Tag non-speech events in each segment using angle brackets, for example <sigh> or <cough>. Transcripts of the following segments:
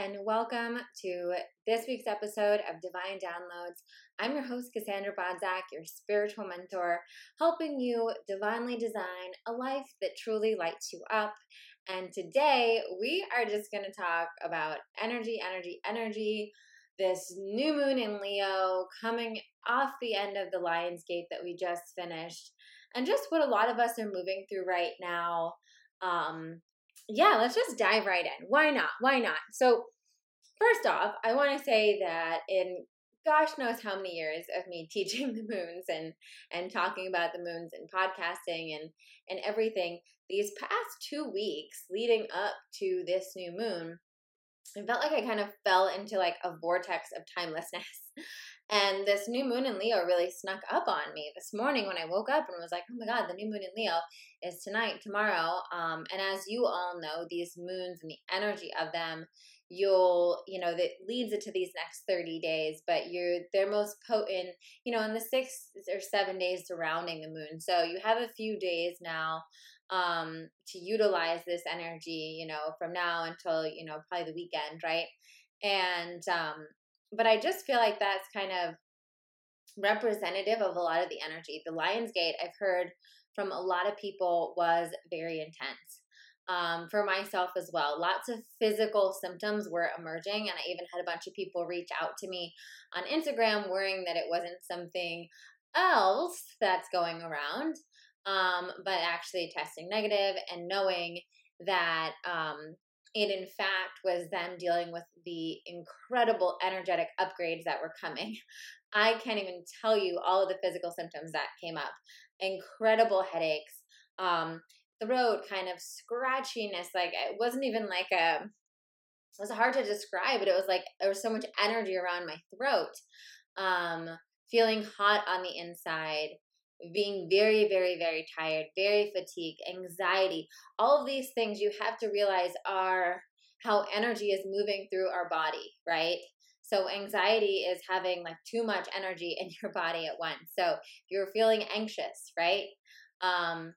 and welcome to this week's episode of Divine Downloads. I'm your host, Cassandra Bodzak, your spiritual mentor, helping you divinely design a life that truly lights you up. And today we are just going to talk about energy, energy, energy. This new moon in Leo coming off the end of the Lion's Gate that we just finished, and just what a lot of us are moving through right now. Um, yeah, let's just dive right in. Why not? Why not? So, first off, I want to say that in gosh knows how many years of me <laughs> teaching the moons and and talking about the moons and podcasting and and everything these past 2 weeks leading up to this new moon I felt like I kind of fell into like a vortex of timelessness <laughs> And this new moon in Leo really snuck up on me this morning when I woke up and was like, oh my God, the new moon in Leo is tonight, tomorrow. Um, and as you all know, these moons and the energy of them, you'll, you know, that leads it to these next 30 days, but you're, they're most potent, you know, in the six or seven days surrounding the moon. So you have a few days now um, to utilize this energy, you know, from now until, you know, probably the weekend, right? And um, but I just feel like that's kind of representative of a lot of the energy. The Lion's Gate, I've heard from a lot of people, was very intense. Um, for myself as well. Lots of physical symptoms were emerging, and I even had a bunch of people reach out to me on Instagram worrying that it wasn't something else that's going around, um, but actually testing negative and knowing that um, it in fact was them dealing with the incredible energetic upgrades that were coming. <laughs> I can't even tell you all of the physical symptoms that came up. Incredible headaches, um, throat kind of scratchiness. Like it wasn't even like a, it was hard to describe, but it was like there was so much energy around my throat. Um, feeling hot on the inside, being very, very, very tired, very fatigued, anxiety, all of these things you have to realize are how energy is moving through our body, right? So anxiety is having like too much energy in your <laughs> body at once. So you're feeling anxious, right? Um,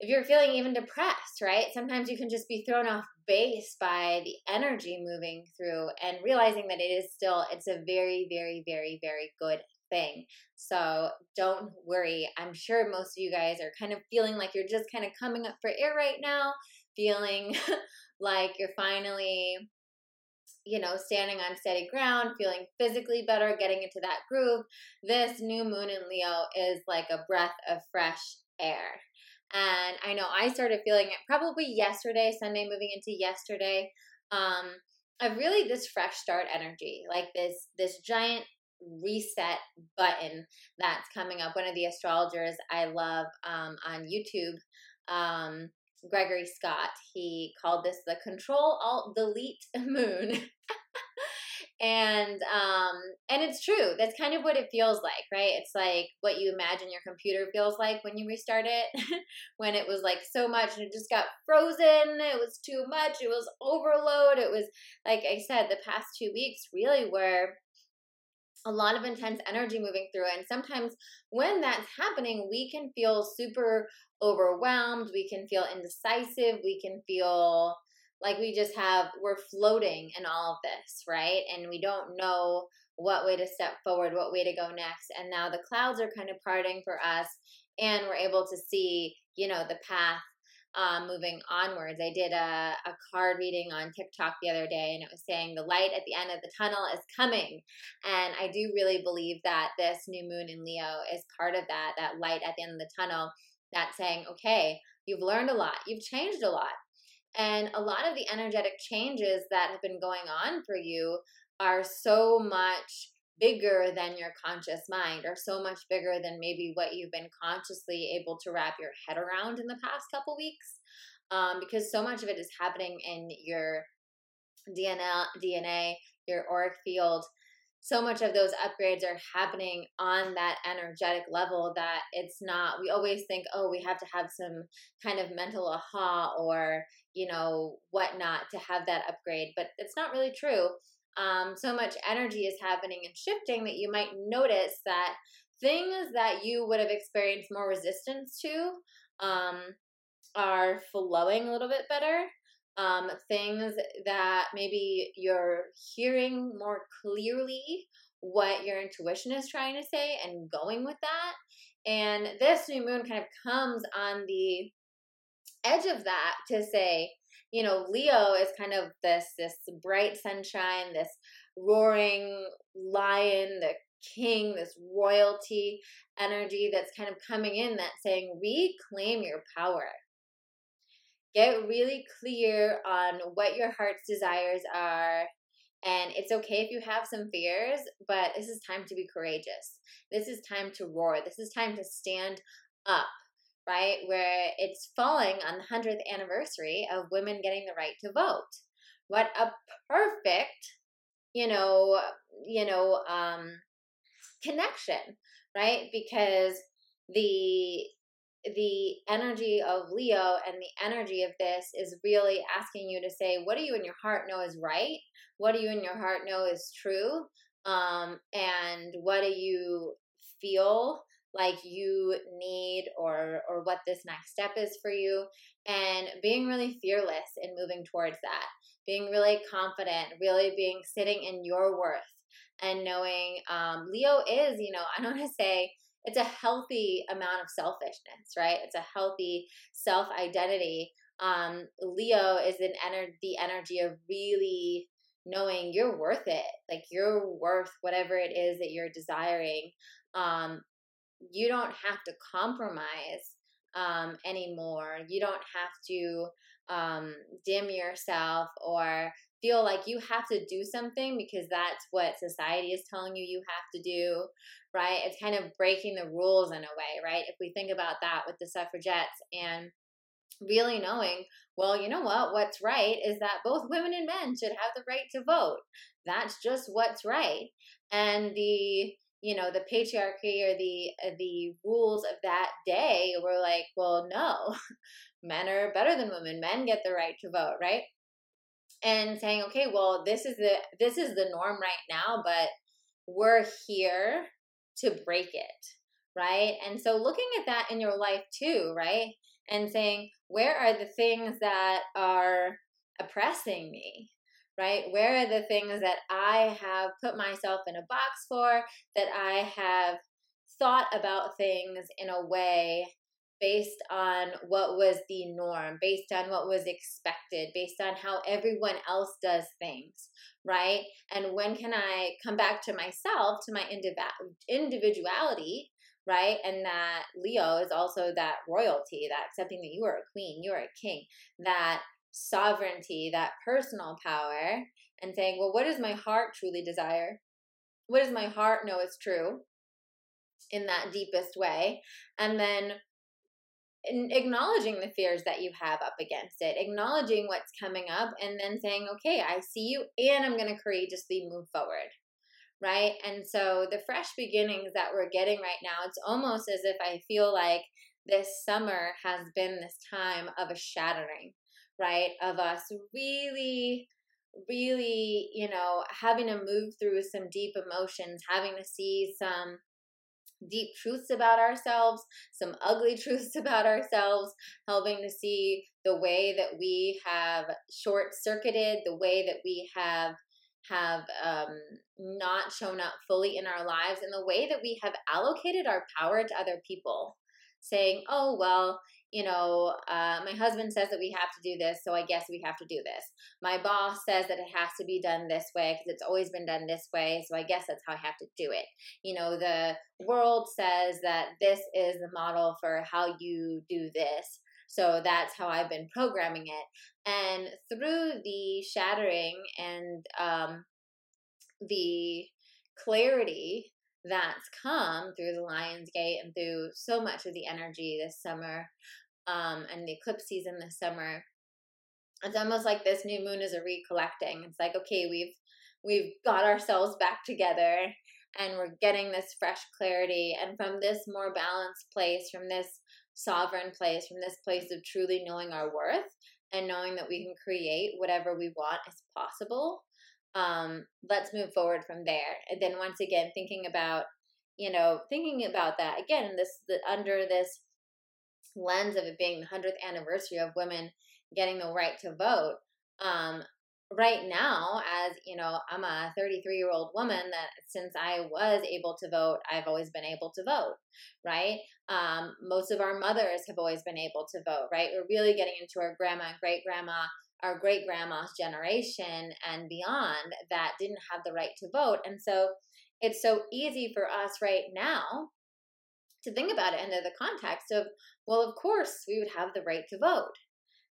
if you're feeling even depressed, right? Sometimes you can just be thrown off base by the energy moving through and realizing that it is still it's a very very very very good thing. So don't worry. I'm sure most of you guys are kind of feeling like you're just kind of coming up for air right now, feeling <laughs> like you're finally you know, standing on steady ground, feeling physically better, getting into that groove. This new moon in Leo is like a breath of fresh air. And I know I started feeling it probably yesterday, Sunday moving into yesterday. Um, of really this fresh start energy, like this this giant reset button that's coming up. One of the astrologers I love um, on YouTube, um, Gregory Scott, he called this the Control Alt Delete <laughs> Moon. and um and it's true that's kind of what it feels like right it's like what you imagine your computer feels like when you restart it <laughs> when it was like so much and it just got frozen it was too much it was overload it was like i said the past two weeks really were a lot of intense energy moving through it. And sometimes when that's happening, we can feel super overwhelmed. We can feel indecisive. We can feel like we just have, we're floating in all of this, right? And we don't know what way to step forward, what way to go next. And now the clouds are kind of parting for us and we're able to see, you know, the path um, moving onwards. I did a, a card reading on TikTok the other day, and it was saying the light at the end of the tunnel is coming. And I do really believe that this new moon in Leo is part of that, that light at the end of the tunnel, that saying, okay, you've learned a lot, you've changed a lot. And a lot of the energetic changes that have been going on for you are so much bigger than your conscious mind or so much bigger than maybe what you've been consciously able to wrap your head around in the past couple weeks um, because so much of it is happening in your DNA, DNA, your auric field. So much of those upgrades are happening on that energetic level that it's not, we always think, oh, we have to have some kind of mental aha or, you know, whatnot to have that upgrade. But it's not really true um, so much energy is happening and shifting that you might notice that things that you would have experienced more resistance to um, are flowing a little bit better. um, things that maybe you're hearing more clearly what your intuition is trying to say and going with that. And this new moon kind of comes on the edge of that to say, you know, Leo is kind of this this bright sunshine, this roaring lion, the king, this royalty energy that's kind of coming in that's saying, reclaim your power. Get really clear on what your heart's desires are. And it's okay if you have some fears, but this is time to be courageous. This is time to roar. This is time to stand up, right? Where it's falling on the 100th anniversary of women getting the right to vote. What a perfect, you know, you know, um, connection, right? Because the the energy of Leo and the energy of this is really asking you to say, what do you in your heart know is right? What do you in your heart know is true? Um, and what do you feel like you need or or what this next step is for you and being really fearless in moving towards that being really confident really being sitting in your worth and knowing um, Leo is, you know, <laughs> I don't want to say it's a healthy amount of selfishness, right? It's a healthy self identity. Um, Leo is an ener- the energy of really knowing you're worth it, like you're worth whatever it is that you're desiring. Um, you don't have to compromise um, anymore. You don't have to um, dim yourself or feel like you have to do something because that's what society is telling you you have to do, right? It's kind of breaking the rules in a way, right? If we think about that with the suffragettes and really knowing, well, you know what? What's right is that both women and men should have the right to vote. That's just what's right. And the you know the patriarchy or the uh, the rules of that day were like well no <laughs> men are better than women. Men get the right to vote right? And saying okay well this is the this is the norm right now but we're here to break it right? And so looking at that in your life too right? And saying where are the things that are oppressing me right where are the things that i have put myself in a box for that i have thought about things in a way based on what was the norm, based on what was expected, based on how everyone else does things, right? And when can I come back to myself, to my individuality, right? And that Leo is also that royalty, that accepting that you are a queen, you are a king, that sovereignty, that personal power, and saying, well, what does my heart truly desire? What does my heart know is true? in that deepest way and then acknowledging the fears that you have up against it, acknowledging what's coming up, and then saying, okay, I see you, and I'm going to courageously move forward. Right. And so the fresh beginnings that we're getting right now, it's almost as if I feel like this summer has been this time of a shattering, right? Of us really, really, you know, having to move through some deep emotions, having to see some deep truths about ourselves, some ugly <laughs> truths about ourselves, helping to see the way that we have short circuited, the way that we have have um, not shown up fully in our lives, and the way that we have allocated our power to other people, saying, "Oh well." You know, uh, my husband says that we have to do this, so I guess we have to do this. My boss says that it has to be done this way because it's always been done this way, so I guess that's how I have to do it. You know, the world says that this is the model for how you do this, so that's how I've been programming it. And through the shattering and um, the clarity that's come through the Lion's Gate and through so much of the energy this summer um, and the eclipse season this summer. It's almost like this new moon is a recollecting. It's like, okay, we've we've got ourselves back together and we're getting this fresh clarity and from this more balanced place, from this sovereign place, from this place of truly knowing our worth and knowing that we can create whatever we want is possible um, let's move forward from there. And then once again, thinking about, you know, thinking about that again, this the, under this lens of it being the hundredth anniversary of women getting the right to vote. um, right now as you know i'm a 33 year old woman that since i was able to vote i've always been able to vote right um, most of our mothers have always been able to vote right we're really getting into our grandma great grandma our great grandma's generation and beyond that didn't have the right to vote and so it's so easy for us right now to think about it under the context of well of course we would have the right to vote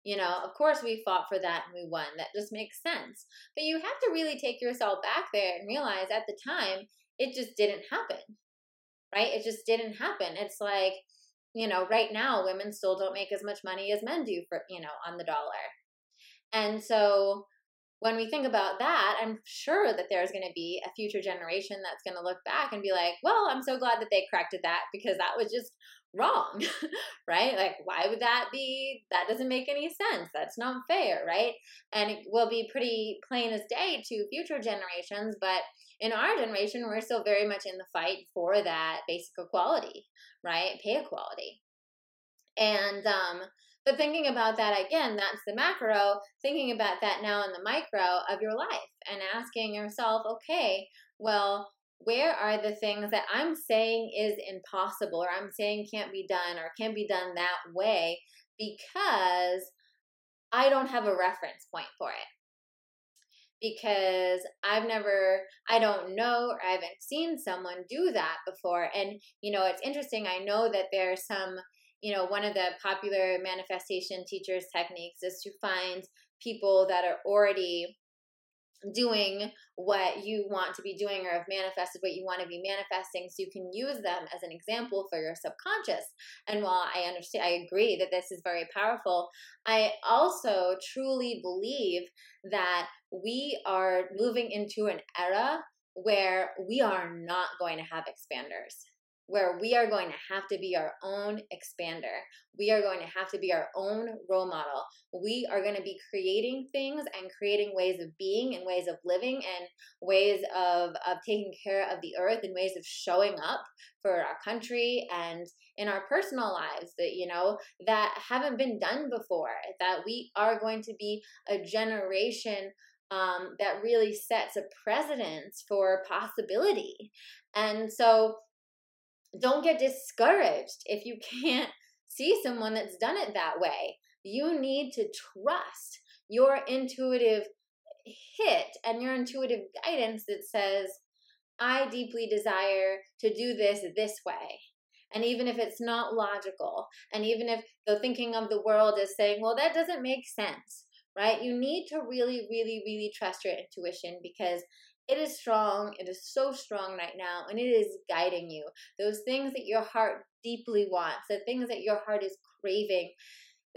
you know, of course we fought for that and we won. That just makes sense. But you have to really take yourself back there and realize at the time it just didn't happen. Right? It just didn't happen. It's like, you know, right now women still don't make as much money as men do for, you know, on the dollar. And so when we think about that, I'm sure that there's going to be a future generation that's going to look back and be like, well, I'm so glad that they corrected that because that was just wrong, <laughs> right? Like, why would that be? That doesn't make any sense. That's not fair, right? And it will be pretty plain as day to future generations. But in our generation, we're still very much in the fight for that basic equality, right? Pay equality. And, um, but thinking about that again, that's the macro, thinking about that now in the micro of your life and asking yourself, okay, well, where are the things that I'm saying is impossible or I'm saying can't be done or can't be done that way because I don't have a reference point for it. Because I've never, I don't know, or I haven't seen someone do that before. And, you know, it's interesting. I know that there's some, you know, one of the popular manifestation teachers' techniques is to find people that are already doing what you want to be doing or have manifested what you want to be manifesting so you can use them as an example for your subconscious. And while i understand i agree that this is very powerful i also truly believe that we are moving into an era where we are not going to have expanders where we are going to have to be our own expander. We are going to have to be our own role model. We are going to be creating things and creating ways of being and ways of living and ways of, of taking care of the earth and ways of showing up for our country and in our personal lives that, you know, that haven't been done before. That we are going to be a generation um, that really sets a precedence for possibility. And so don't get discouraged if you <laughs> can't see someone that's done it that way. You need to trust your intuitive hit and your intuitive guidance that says, I deeply desire to do this this way. And even if it's not logical, and even if the thinking of the world is saying, well, that doesn't make sense, right? You need to really, really, really trust your intuition because it is strong. It is so strong right now, and it is guiding you. Those things that your heart deeply wants, the things that your heart is craving,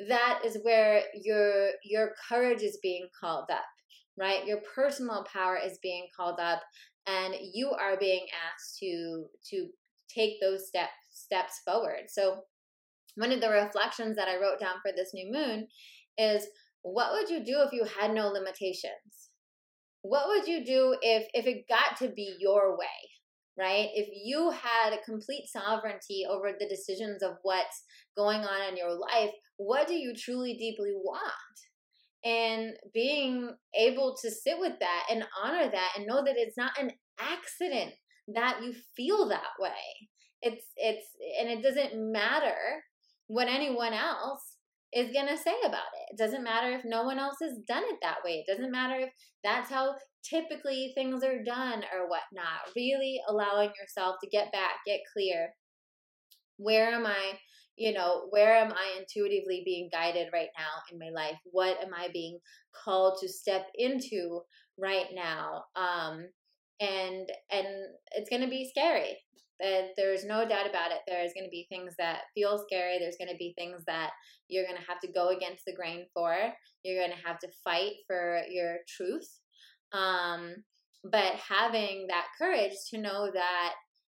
that is where your your courage is being called up, right? Your personal power is being called up, and you are being asked to to take those steps steps forward. So, one of the reflections that I wrote down for this new moon is, what would you do if you had no limitations? What would you do if if it got to be your way right? If you had complete sovereignty over the decisions of what's going on in your life what do you truly deeply want? And being able to sit with that and honor that and know that it's not an accident that you feel that way. It's it's and it doesn't matter what anyone else is going to say about it. It doesn't matter if no one else has done it that way. It doesn't matter if that's how typically things are done or whatnot. Really allowing yourself to get back, get clear. Where am I? You know, where am I intuitively being guided right now in my life? What am I being called to step into right now? Um, and and it's to be scary that there's no doubt about it. There's going to be things that feel scary. There's going to be things that you're going to have to go against the grain for. You're going to have to fight for your truth. Um, but having that courage to know that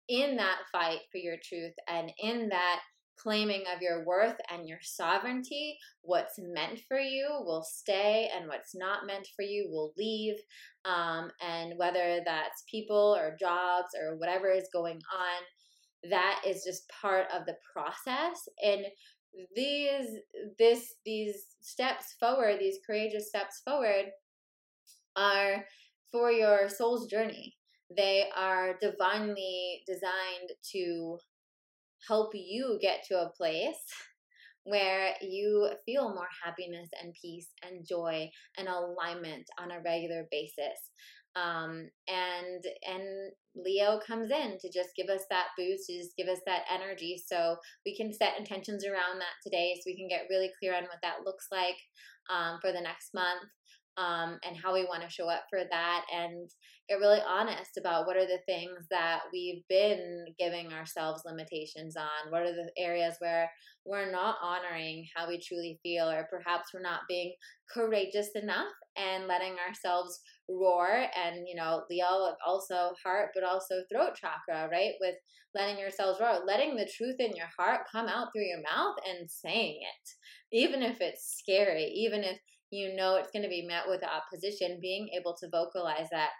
in that fight for your truth and in that claiming of your worth and your sovereignty. What's meant for you will stay, and what's not meant for you will leave. Um, and whether that's people or jobs or whatever is going on, that is just part of the process. And these this these steps forward, these courageous steps forward are for your soul's journey. They are divinely designed to help you get to a place where you feel more happiness and peace and joy and alignment on a regular basis. Um, and and Leo comes in to just give us that boost, to just give us that energy, so we can set intentions around that today, so we can get really clear on what that looks like um, for the next month um, and how we want to show up for that and get really honest about what are the things that we've been giving ourselves limitations on. What are the areas where we're not honoring how we truly feel, or perhaps we're not being courageous enough and letting ourselves roar. And, you know, Leo also heart, but also throat chakra, right? With letting yourselves roar, letting the truth in your heart come out through your mouth and saying it, even if it's scary, even if you know it's going to be met with opposition, being able to vocalize that.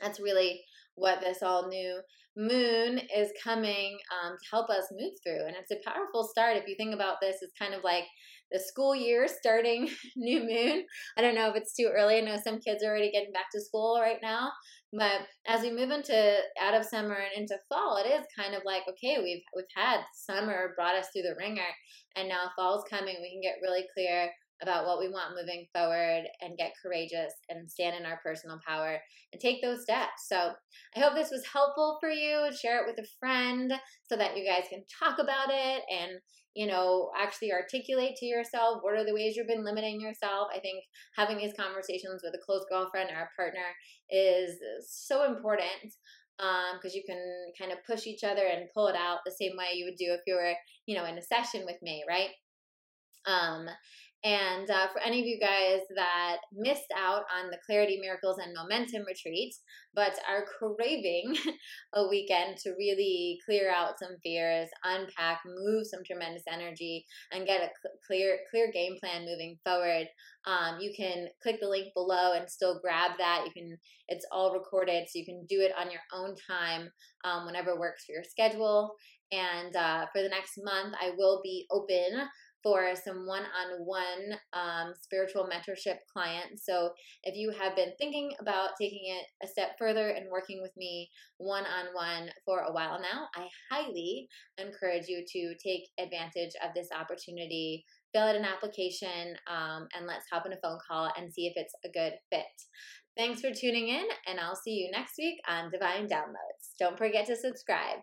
That's really what this all new moon is coming um, to help us move through. And it's a powerful start. If you think about this, it's kind of like the school year starting <laughs> new moon. I don't know if it's too early. I know some kids are already getting back to school right now. But as we move into out of summer and into fall, it is kind of like okay, we've we've had summer brought us through the ringer, and now fall's coming. We can get really clear about what we want moving forward and get courageous and stand in our personal power and take those steps. So I hope this was helpful for you. Share it with a friend so that you guys can talk about it and you know actually articulate to yourself what are the ways you've been limiting yourself i think having these conversations with a close girlfriend or a partner is so important because um, you can kind of push each other and pull it out the same way you would do if you were you know in a session with me right um, and uh, for any of you guys that missed out on the Clarity, Miracles, and Momentum retreat, but are craving <laughs> a weekend to really clear out some fears, unpack, move some tremendous energy, and get a clear clear game plan moving forward, um, you can click the link below and still grab that. You can it's all recorded, so you can do it on your own time, um, whenever works for your schedule. And uh, for the next month, I will be open for some one-on-one um, spiritual mentorship clients. So if you have been thinking about taking it a step further and working with me one-on-one for a while now, I highly encourage you to take advantage of this opportunity. Fill out an application um, and let's hop on a phone call and see if it's a good fit. Thanks for tuning in, and I'll see you next week on Divine Downloads. Don't forget to subscribe.